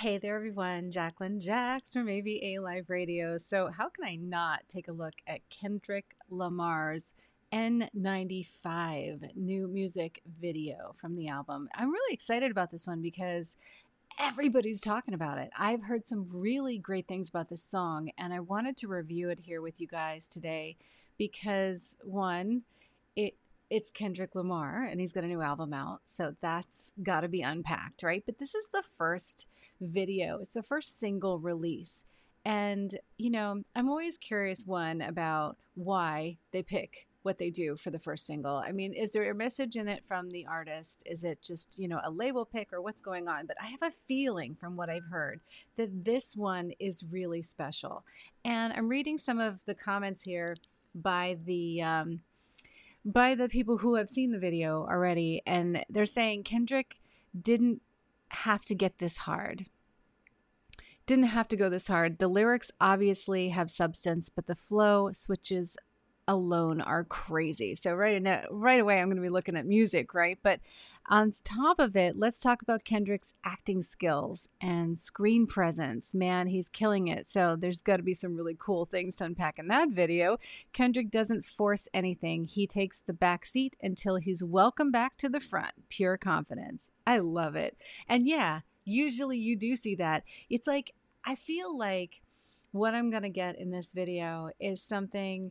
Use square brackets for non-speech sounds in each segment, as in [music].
Hey there, everyone. Jacqueline Jax from AVA Live Radio. So, how can I not take a look at Kendrick Lamar's N95 new music video from the album? I'm really excited about this one because everybody's talking about it. I've heard some really great things about this song, and I wanted to review it here with you guys today because, one, it's Kendrick Lamar and he's got a new album out. So that's got to be unpacked, right? But this is the first video, it's the first single release. And, you know, I'm always curious, one, about why they pick what they do for the first single. I mean, is there a message in it from the artist? Is it just, you know, a label pick or what's going on? But I have a feeling from what I've heard that this one is really special. And I'm reading some of the comments here by the, um, by the people who have seen the video already, and they're saying Kendrick didn't have to get this hard. Didn't have to go this hard. The lyrics obviously have substance, but the flow switches alone are crazy. So right now, right away, I'm going to be looking at music, right? But on top of it, let's talk about Kendrick's acting skills and screen presence. Man, he's killing it. So there's got to be some really cool things to unpack in that video. Kendrick doesn't force anything. He takes the back seat until he's welcome back to the front. Pure confidence. I love it. And yeah, usually you do see that. It's like I feel like what I'm going to get in this video is something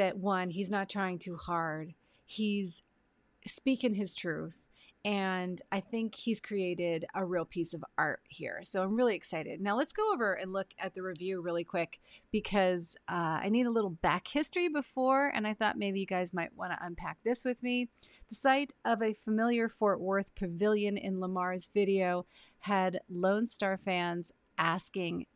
that one, he's not trying too hard. He's speaking his truth. And I think he's created a real piece of art here. So I'm really excited. Now let's go over and look at the review really quick because uh, I need a little back history before. And I thought maybe you guys might want to unpack this with me. The site of a familiar Fort Worth pavilion in Lamar's video had Lone Star fans asking,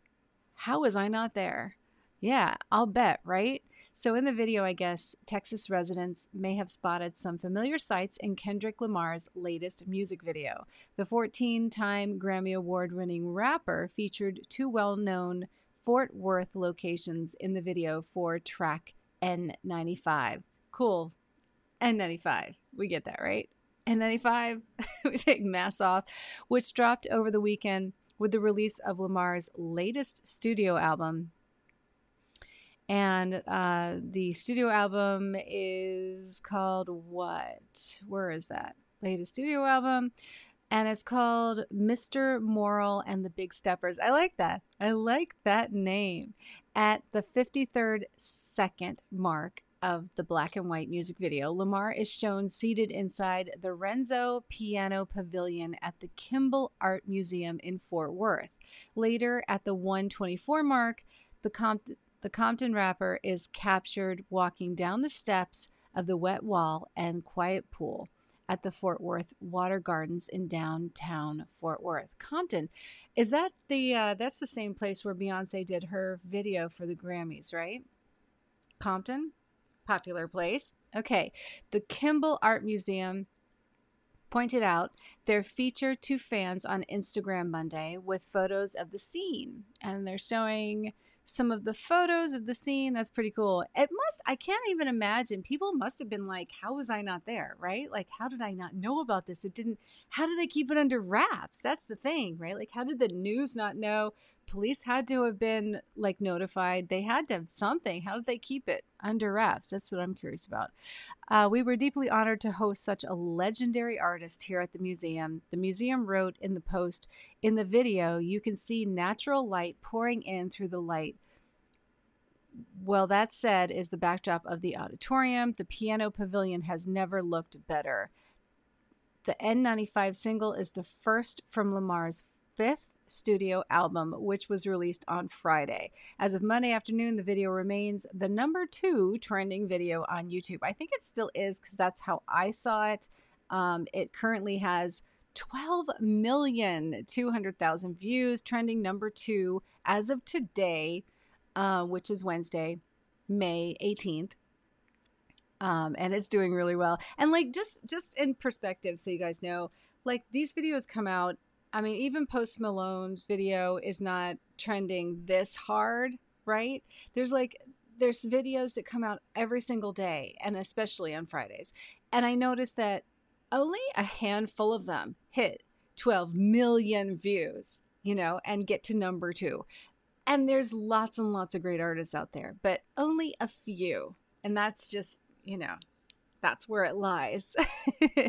How was I not there? Yeah, I'll bet, right? So, in the video, I guess Texas residents may have spotted some familiar sights in Kendrick Lamar's latest music video. The 14 time Grammy Award winning rapper featured two well known Fort Worth locations in the video for track N95. Cool. N95. We get that, right? N95, [laughs] we take mass off, which dropped over the weekend with the release of Lamar's latest studio album, and uh, the studio album is called what? Where is that? Latest studio album. And it's called Mr. Morale and the Big Steppers. I like that. I like that name. At the 53rd second mark of the black and white music video, Lamar is shown seated inside the Renzo Piano Pavilion at the Kimbell Art Museum in Fort Worth. Later, at the 124 mark, the Compton the Compton rapper is captured walking down the steps of the wet wall and quiet pool at the Fort Worth Water Gardens in downtown Fort Worth. Compton, is that the uh, that's the same place where Beyonce did her video for the Grammys, right? Compton, popular place. Okay, the Kimbell Art Museum pointed out their feature to fans on Instagram Monday with photos of the scene, and they're showing some of the photos of the scene. That's pretty cool. It must, I can't even imagine. People must have been like, how was I not there? Right? Like, how did I not know about this? It didn't, how did they keep it under wraps? That's the thing, right? Like, how did the news not know? Police had to have been like notified. They had to have something. How did they keep it under wraps? That's what I'm curious about. Uh, we were deeply honored to host such a legendary artist here at the museum. The museum wrote in the post in the video, you can see natural light pouring in through the light well, that said, is the backdrop of the auditorium. The piano pavilion has never looked better. The N95 single is the first from Lamar's fifth studio album, which was released on Friday. As of Monday afternoon, the video remains the number two trending video on YouTube. I think it still is because that's how I saw it. Um, it currently has 12 million 200,000 views, trending number two as of today, uh, which is Wednesday, May 18th. Um, and it's doing really well. And like just just in perspective, so you guys know, like these videos come out. I mean, even Post Malone's video is not trending this hard, right? There's like there's videos that come out every single day, and especially on Fridays. And I noticed that only a handful of them hit 12 million views. you know, and get to number two. And there's lots and lots of great artists out there, but only a few. And that's just, you know, that's where it lies.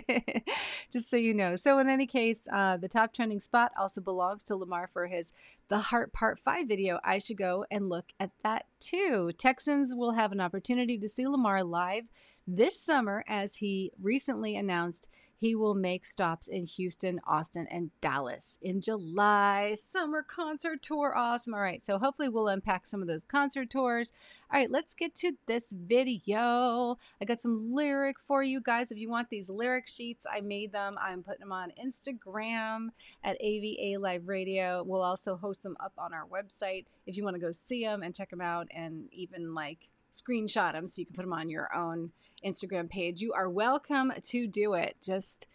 [laughs] Just so you know. So, in any case, uh, the top trending spot also belongs to Lamar for his The Heart Part 5 video. I should go and look at that too. Texans will have an opportunity to see Lamar live this summer as he recently announced he will make stops in Houston, Austin, and Dallas in July. Summer concert tour. Awesome. All right. So hopefully we'll unpack some of those concert tours. All right. Let's get to this video. I got some lyric for you guys. If you want these lyric sheets, I made them. I'm putting them on Instagram at AVA Live Radio. We'll also host them up on our website if you want to go see them and check them out and even like screenshot them so you can put them on your own Instagram page. You are welcome to do it. Just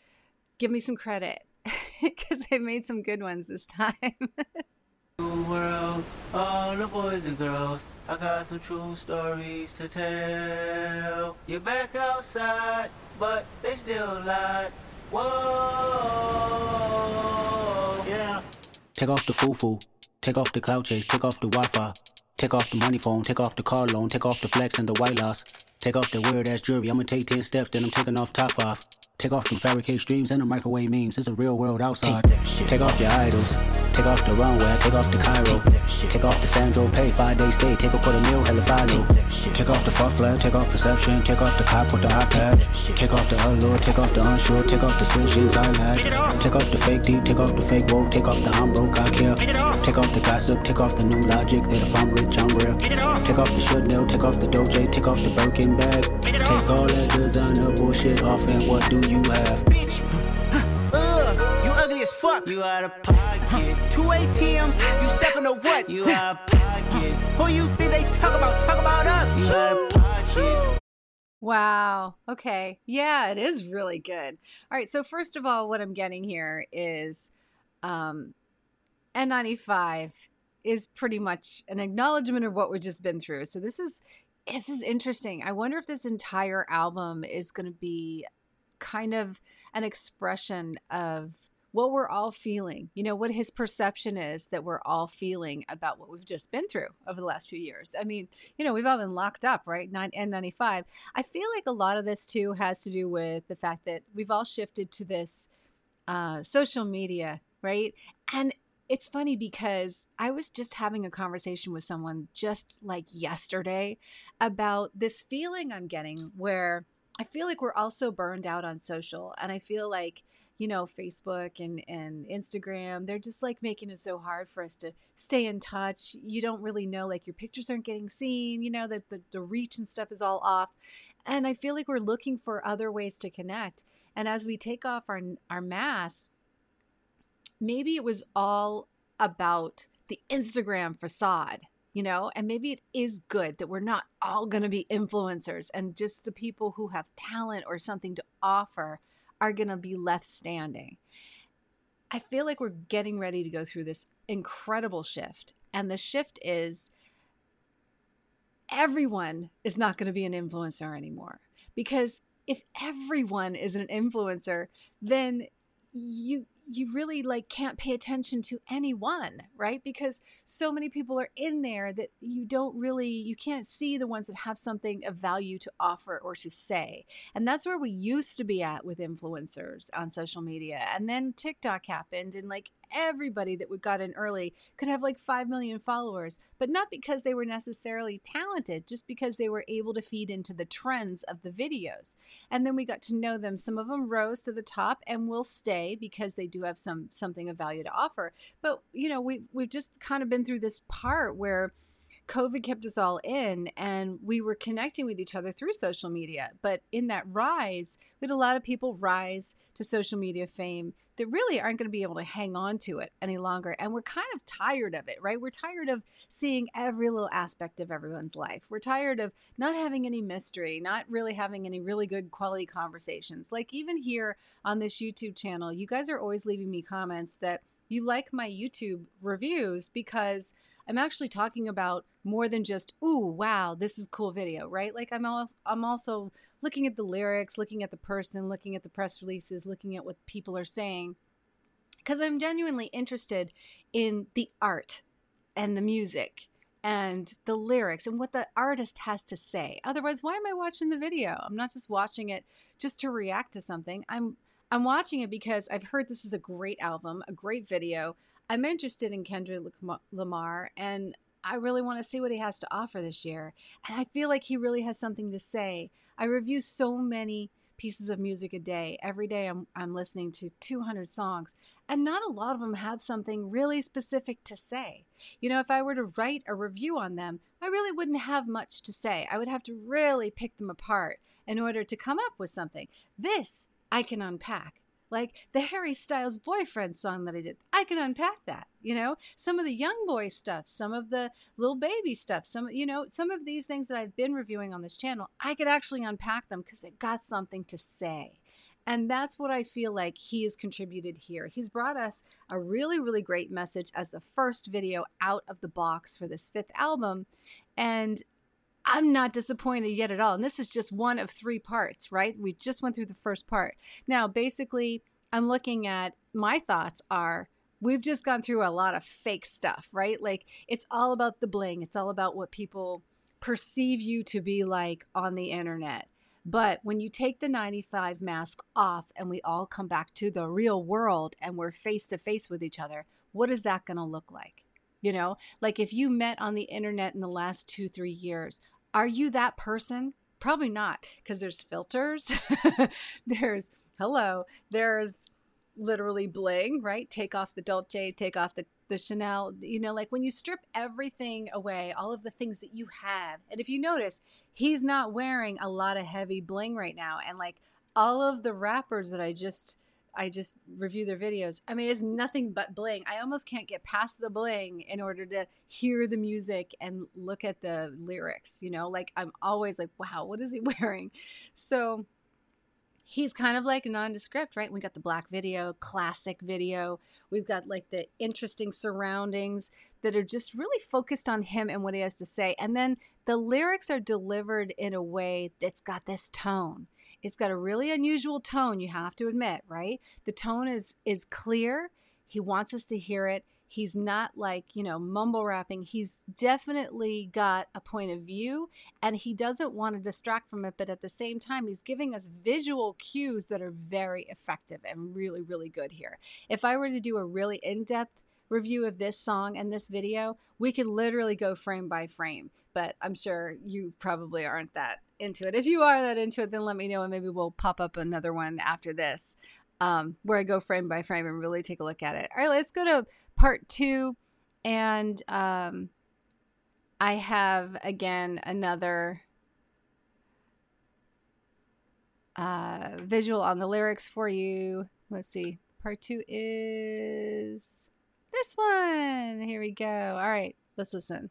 give me some credit [laughs] because I made some good ones this time. [laughs] world, all the boys and girls, I got some true stories to tell. You're back outside, but they still lied. Whoa, yeah. Take off the foo-foo, take off the cloud chase, take off the Wi-Fi. Take off the money phone, take off the car loan, take off the flex and the white loss. Take off the weird ass jewelry, I'ma take 10 steps, then I'm taking off top off. Take off the fabricated streams and the microwave memes, it's a real world outside. Take off your idols, take off the runway, take off the Cairo. Take off the Sandro pay, five days stay, take a quarter meal, hella follow. Take off the fuck flag, take off perception, take off the cop with the iPad. Take off the allure, take off the unsure, take off the decisions I had. Take off the fake deep, take off the fake woke, take off the I'm broke, I care. Take off the gossip, take off the new logic, that if I'm rich, I'm real. Take off the Chanel, take off the Dolce, take off the Birkin bag. Take all that designer bullshit off and what do you have? Bitch. Ugh, you ugly as fuck. You out of pocket. Two ATMs, you stepping to what? You out of pocket. Who you think they talk about? Talk about us. You out of pocket. Wow. Okay. Yeah, it is really good. All right. So first of all, what I'm getting here is um, N95 is pretty much an acknowledgement of what we've just been through. So this is this is interesting. I wonder if this entire album is going to be kind of an expression of what we're all feeling, you know, what his perception is that we're all feeling about what we've just been through over the last few years. I mean, you know, we've all been locked up, right? Nine N95. I feel like a lot of this too has to do with the fact that we've all shifted to this uh, social media, right? And it's funny because I was just having a conversation with someone just like yesterday about this feeling I'm getting where I feel like we're also burned out on social. And I feel like, you know, Facebook and, and Instagram, they're just like making it so hard for us to stay in touch. You don't really know, like your pictures aren't getting seen, you know, that the, the reach and stuff is all off. And I feel like we're looking for other ways to connect. And as we take off our, our masks, maybe it was all about the Instagram facade, you know, and maybe it is good that we're not all going to be influencers and just the people who have talent or something to offer are going to be left standing. I feel like we're getting ready to go through this incredible shift. And the shift is everyone is not going to be an influencer anymore. Because if everyone is an influencer, then you you really like can't pay attention to anyone right? Because so many people are in there that you don't really you can't see the ones that have something of value to offer or to say. And that's where we used to be at with influencers on social media. And then tiktok happened and like everybody that we got in early could have like 5 million followers, but not because they were necessarily talented, just because they were able to feed into the trends of the videos. And then we got to know them. Some of them rose to the top and will stay because they do have some something of value to offer. But, you know, we we've just kind of been through this part where COVID kept us all in and we were connecting with each other through social media. But in that rise, we had a lot of people rise to social media fame that really aren't going to be able to hang on to it any longer. And we're kind of tired of it, right? We're tired of seeing every little aspect of everyone's life. We're tired of not having any mystery, not really having any really good quality conversations. Like even here on this YouTube channel, you guys are always leaving me comments that you like my YouTube reviews because I'm actually talking about more than just, ooh, wow, this is cool video, right? Like I'm also I'm also looking at the lyrics, looking at the person, looking at the press releases, looking at what people are saying. because I'm genuinely interested in the art and the music and the lyrics and what the artist has to say. Otherwise, why am I watching the video? I'm not just watching it just to react to something. I'm I'm watching it because I've heard this is a great album, a great video. I'm interested in Kendrick Lamar and I really want to see what he has to offer this year. And I feel like he really has something to say. I review so many pieces of music a day. Every day I'm, I'm listening to 200 songs, and not a lot of them have something really specific to say. You know, if I were to write a review on them, I really wouldn't have much to say. I would have to really pick them apart in order to come up with something. This I can unpack. Like the Harry Styles boyfriend song that I did. I can unpack that, you know? Some of the young boy stuff, some of the Lil Baby stuff, some you know, some of these things that I've been reviewing on this channel, I could actually unpack them because they've got something to say. And that's what I feel like he has contributed here. He's brought us a really, really great message as the first video out of the box for this fifth album. And I'm not disappointed yet at all. And this is just one of three parts, right? We just went through the first part. Now, basically, I'm looking at my thoughts are we've just gone through a lot of fake stuff, right? Like it's all about the bling, it's all about what people perceive you to be like on the internet. But when you take the 95 mask off and we all come back to the real world and we're face to face with each other, what is that going to look like? You know, like if you met on the internet in the last two, three years, are you that person? Probably not, because there's filters, [laughs] there's hello, there's literally bling, right? Take off the Dolce, take off the the Chanel, you know, like when you strip everything away, all of the things that you have. And if you notice, he's not wearing a lot of heavy bling right now. And like all of the rappers that I just I just review their videos. I mean, it's nothing but bling. I almost can't get past the bling in order to hear the music and look at the lyrics, you know? Like I'm always like, wow, what is he [laughs] wearing? So he's kind of like nondescript, right? We got the black video, classic video. We've got like the interesting surroundings that are just really focused on him and what he has to say. And then the lyrics are delivered in a way that's got this tone. It's got a really unusual tone, you have to admit, right? The tone is is clear. He wants us to hear it. He's not like, you know, mumble rapping. He's definitely got a point of view and he doesn't want to distract from it, but at the same time, he's giving us visual cues that are very effective and really, really good here. If I were to do a really in depth review of this song and this video, we could literally go frame by frame. But I'm sure you probably aren't that into it. If you are that into it, then let me know and maybe we'll pop up another one after this um, where I go frame by frame and really take a look at it. All right, let's go to part two. And um, I have again another uh, visual on the lyrics for you. Let's see. Part two is this one. Here we go. All right, let's listen.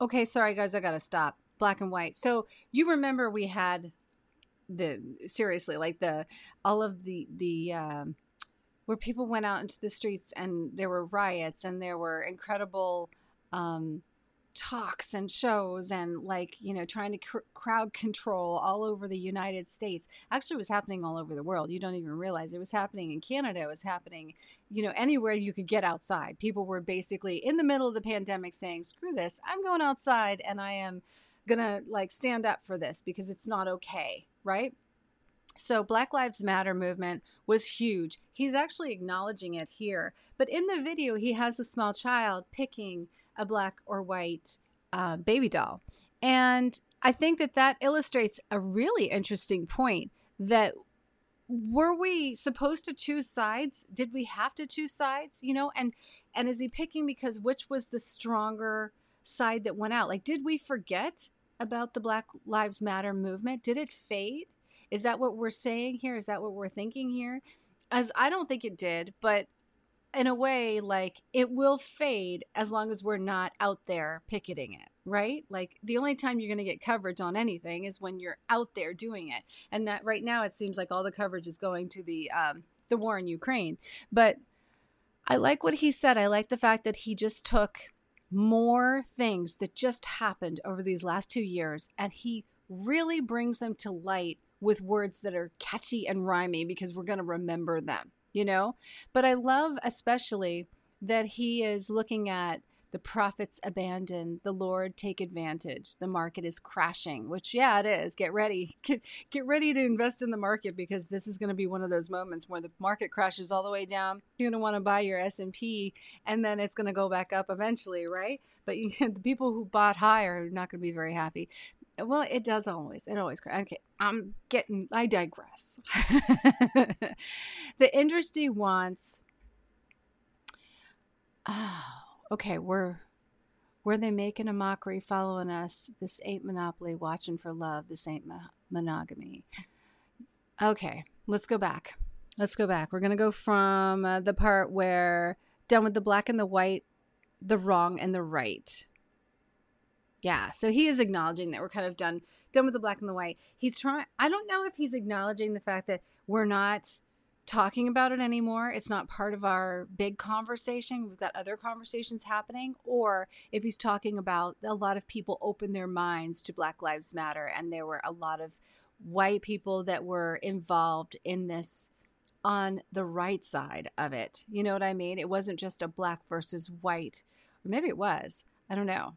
Okay, sorry guys, I gotta stop. Black and white. So you remember we had the seriously like the all of the the um, where people went out into the streets and there were riots and there were incredible um, talks and shows and like you know trying to cr- crowd control all over the united states. Actually was happening all over the world. You don't even realize it was happening in canada. It was happening you know anywhere you could get outside. People were basically in the middle of the pandemic saying screw this i'm going outside and i am gonna like stand up for this because it's not okay right? So Black Lives Matter movement was huge. He's actually acknowledging it here. But in the video, he has a small child picking a black or white uh, baby doll. And I think that that illustrates a really interesting point that were we supposed to choose sides? Did we have to choose sides you know? And and is he picking because which was the stronger side that went out? Like did we forget about the black lives matter movement? Did it fade? Is that what we're saying here? Is that what we're thinking here? As i don't think it did but in a way like it will fade as long as we're not out there picketing it right? Like the only time you're going to get coverage on anything is when you're out there doing it. And that right now it seems like all the coverage is going to the um, the war in ukraine. But i like what he said. I like the fact that he just took more things that just happened over these last two years and he really brings them to light with words that are catchy and rhyming because we're going to remember them you know? But I love especially that he is looking at the prophets abandoned, the Lord take advantage, the market is crashing, which yeah, it is. Get ready. [laughs] Get, get ready to invest in the market because this is going to be one of those moments where the market crashes all the way down. You're going to want to buy your S&P and then it's going to go back up eventually, right? But you, [laughs] the people who bought higher are not going to be very happy. Well, it does always. It always. Okay, I'm getting. I digress. [laughs] the industry wants. Oh, okay. We're were they making a mockery following us? This ain't monopoly. Watching for love. This ain't mo- monogamy. Okay, let's go back. Let's go back. We're gonna go from uh, the part where done with the black and the white, the wrong and the right. Yeah, so he is acknowledging that we're kind of done done with the black and the white. He's trying I don't know if he's acknowledging the fact that we're not talking about it anymore. It's not part of our big conversation. We've got other conversations happening or if he's talking about a lot of people open their minds to Black Lives Matter and there were a lot of white people that were involved in this on the right side of it. You know what I mean? It wasn't just a black versus white. Maybe it was. I don't know.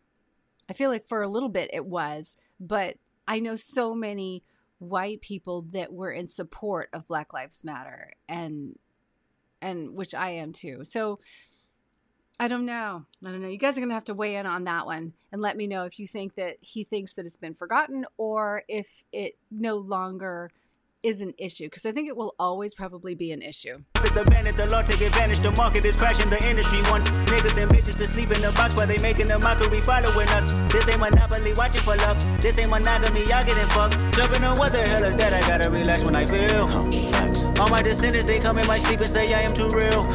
I feel like for a little bit it was, but I know so many white people that were in support of Black Lives Matter and and which I am too. So I don't know. I don't know. You guys are going to have to weigh in on that one and let me know if you think that he thinks that it's been forgotten or if it no longer is an issue because I think it will always probably be an issue. It's abandoned, the law take advantage. The market is crashing, the industry wants niggas and bitches to sleep in the box while they making a mockery following us. This ain't monopoly, watching for love. This ain't monogamy, y'all getting fucked. Jumping on what the hell is that? I gotta relax when I feel. All my descendants, they come in my sleep and say I am too real.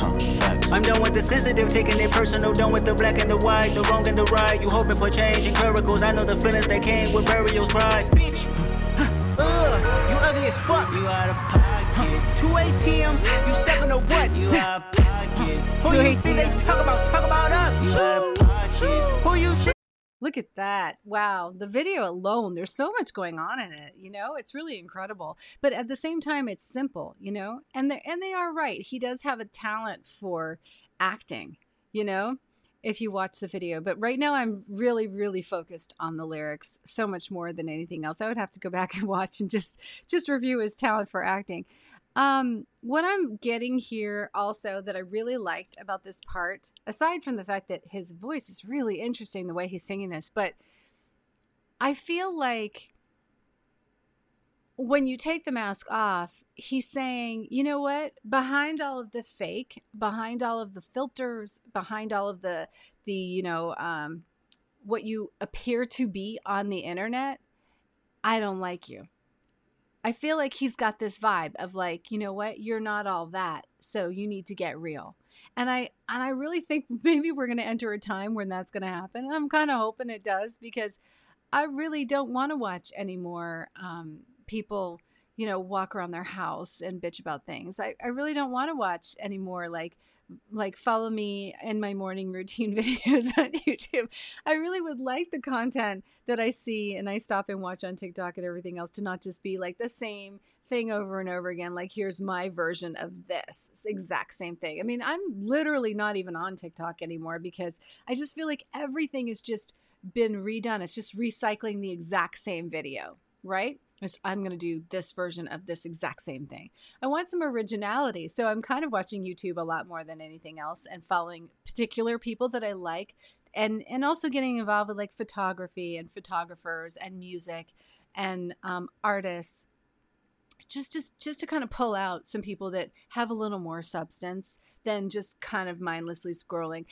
I'm done with the sensitive, taking it personal. Done with the black and the white, the wrong and the right. You hoping for change and miracles. I know the feelings that came with burials, cries. Bitch ugly as fuck. You out of pocket. Two ATMs, you stepping to what? You out of pocket. Who you think they talk about? Talk about us. You out of pocket. Who you think? Look at that. Wow. The video alone, there's so much going on in it, you know? It's really incredible. But at the same time, it's simple, you know? And they and they are right. He does have a talent for acting, you know? If you watch the video. But right now, I'm really, really focused on the lyrics so much more than anything else. I would have to go [laughs] back and watch and just just review his talent for acting. Um, what I'm getting here also that I really liked about this part, aside from the fact that his voice is really interesting, the way he's singing this, but I feel like when you take the mask off, he's saying, you know what? Behind all of the fake, behind all of the filters, behind all of the the you know um, what you appear to be on the internet, I don't like you. I feel like he's got this vibe of like, you know what? You're not all that, so you need to get real. And I and I really think [laughs] maybe we're going to enter a time when that's going to happen. I'm kind of hoping it does because I really don't want to watch anymore. Um, people, you know, walk around their house and bitch about things. I, I really don't want to watch anymore like like follow me in my morning routine [laughs] videos on YouTube. I really would like the content that I see and I stop and watch on TikTok and everything else to not just be like the same thing over and over again. Like, here's my version of this exact same thing. I mean, I'm literally not even on TikTok anymore because I just feel like everything has just been redone. It's just recycling the exact same video, right? I'm going to do this version of this exact same thing. I want some originality. So I'm kind of watching YouTube a lot more than anything else and following particular people that I like and and also getting involved with like photography and photographers and music and um, artists just just just to kind of pull out some people that have a little more substance than just kind of mindlessly scrolling.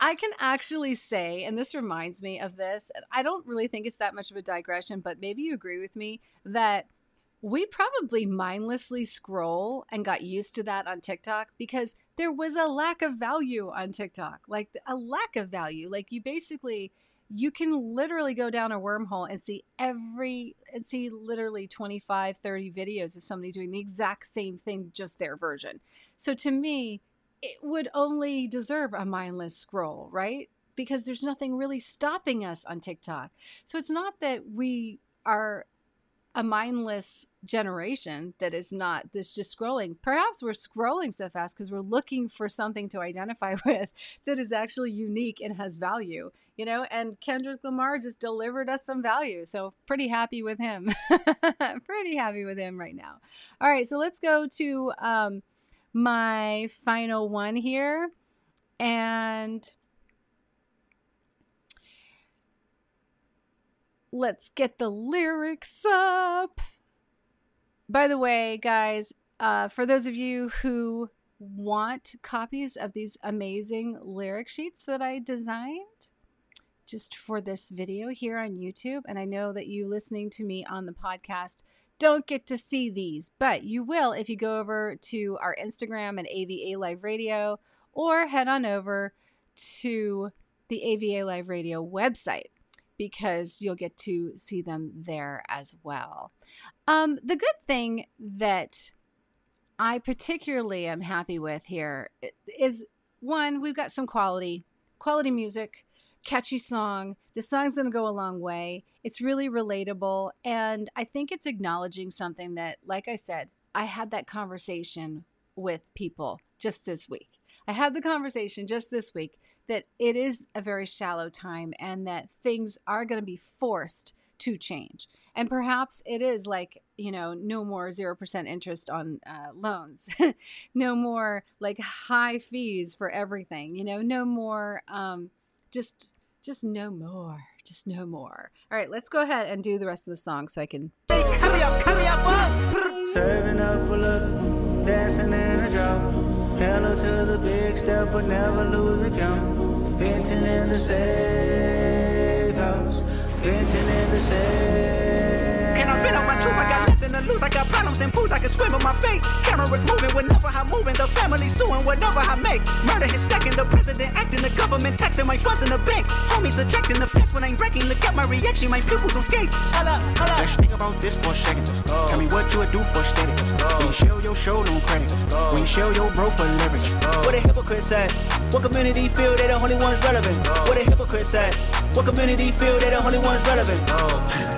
I can actually say, and this reminds me of this, and I don't really think it's that much of a digression, but maybe you agree with me that we probably mindlessly scroll and got used to that on TikTok because there was a lack of value on TikTok, like a lack of value. Like you basically you can literally go down a wormhole and see every and see literally 25 30 videos of somebody doing the exact same thing just their version so to me it would only deserve a mindless scroll right because there's nothing really stopping us on tiktok so it's not that we are a mindless generation that is not this just scrolling. Perhaps we're scrolling so fast because we're looking for something to identify [laughs] with that is actually unique and has value, you know? And Kendrick Lamar just delivered us some value. So, pretty happy with him. [laughs] pretty happy with him right now. All right, so let's go to um, my final one here. And let's get the lyrics up. By the way, guys, uh, for those of you who want copies of these amazing lyric sheets that I designed just for this video here on YouTube, and I know that you listening to me on the podcast don't get to see these, but you will if you go over to our Instagram and AVA Live Radio or head on over to the AVA Live Radio website because you'll get to see them there as well. Um, the good thing that I particularly am happy with here is one, we've got some quality, quality music, catchy song. The song's going to go a long way. It's really relatable. And I think it's acknowledging something that, like I said, I had that conversation with people just this week. I had the conversation just this week that it is a very shallow time and that things are going to be forced to change. And perhaps it is like, you know, no more 0% interest on uh, loans, [laughs] no more like high fees for everything, you know, no more, um, just, just no more, just no more. All right, let's go ahead and do the rest of the song so I can. Hey, hurry up, hurry up, us! Serving up a look, dancing in a drop. Hello to the big step, but never lose a count. Venting in the safe house. Venting in the safe. I on my truth? I got nothing to lose. I got problems and pools. I can swim with my fate. Cameras moving whenever I'm moving. The family suing whatever I make. Murder is stacking. The president acting. The government taxing my funds in the bank. Homies ejecting the fence when I'm breaking. Look at my reaction. My pupils on skates. Hold up, hold up. Let's think about this for a second. Tell me what you would do for steady. When you show your show on credit. When you show your bro for leverage. What a hypocrite said. What community feel they the only ones relevant? What a hypocrite said. What community feel they the only ones relevant?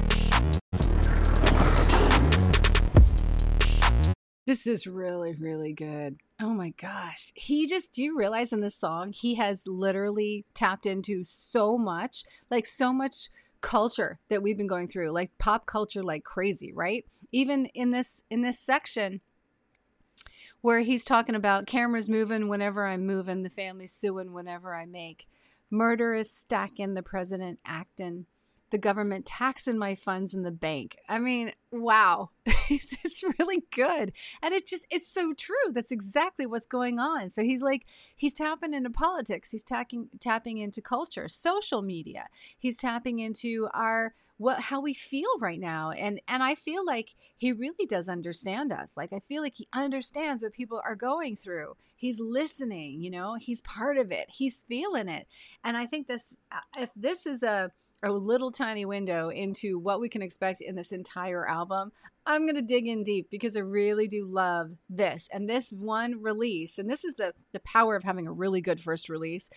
This is really, really good. Oh my gosh. He just, do you realize in this song, he has literally tapped into so much, like so much culture that we've been going through, like pop culture like crazy, right? Even in this in this section where he's talking about cameras moving whenever I'm moving, the family suing whenever I make. Murder is stacking, the president acting the government taxing my funds in the bank. I mean, wow. [laughs] it's really good. And it just it's so true. That's exactly what's going on. So he's like he's tapping into politics. He's tapping tapping into culture, social media. He's tapping into our what how we feel right now. And and I feel like he really does understand us. Like I feel like he understands what people are going through. He's listening, you know. He's part of it. He's feeling it. And I think this uh, if this is a a little tiny window into what we can expect in this entire album, I'm going to dig in deep because I really do love this. And this one release, and this is the, the power of having a really good first release.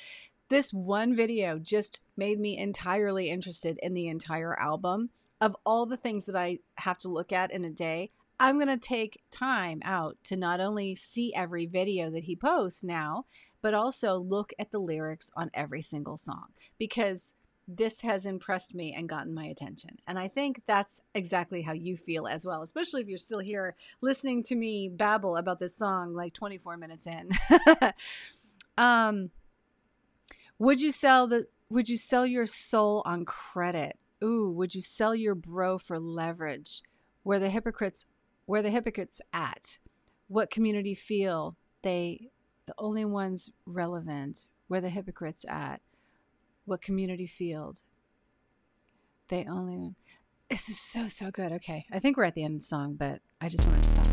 This one video just made me entirely interested in the entire album. Of all the things that I have to look at in a day, I'm going to take time out to not only see every video that he posts now, but also look at the lyrics on every single song because this has impressed me and gotten my attention. And I think that's exactly how you feel as well, especially if you're still here listening to me babble about this song like 24 minutes in. [laughs] um, Would you sell the would you sell your soul on credit? Ooh, would you sell your bro for leverage? Where the hypocrites where the hypocrites at? What community feel they the only ones relevant? Where the hypocrites at? What community field? They only this is so so good. Okay, I think we're at the end of the song, but I just want to stop.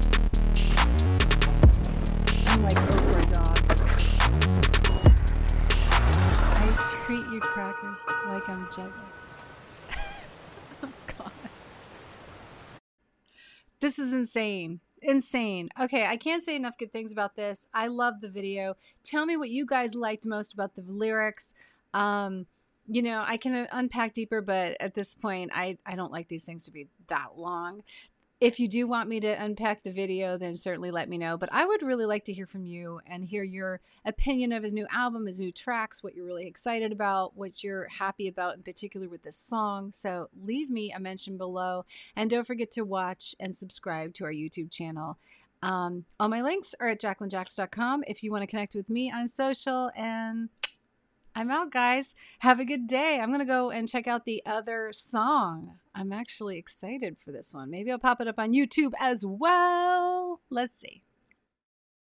I'm like over a dog. I treat you crackers like I'm juggling. [laughs] oh God, this is insane. Insane. Okay, I can't say enough good things about this. I love the video. Tell me what you guys liked most about the lyrics. Um, you know, I can uh, unpack deeper, but at this point, I, I don't like these things to be that long. If you do want me to unpack the video, then certainly let me know. But I would really like to hear from you and hear your opinion of his new album, his new tracks, what you're really excited about, what you're happy about in particular with this song. So leave me a mention below. And don't forget to watch and subscribe to our YouTube channel. Um, all my links are at jacquelinejax.com if you want to connect with me on social. And I'm out, guys. Have a good day. I'm going to go and check out the other song. I'm actually excited for this one. Maybe I'll pop it up on YouTube as well. Let's see.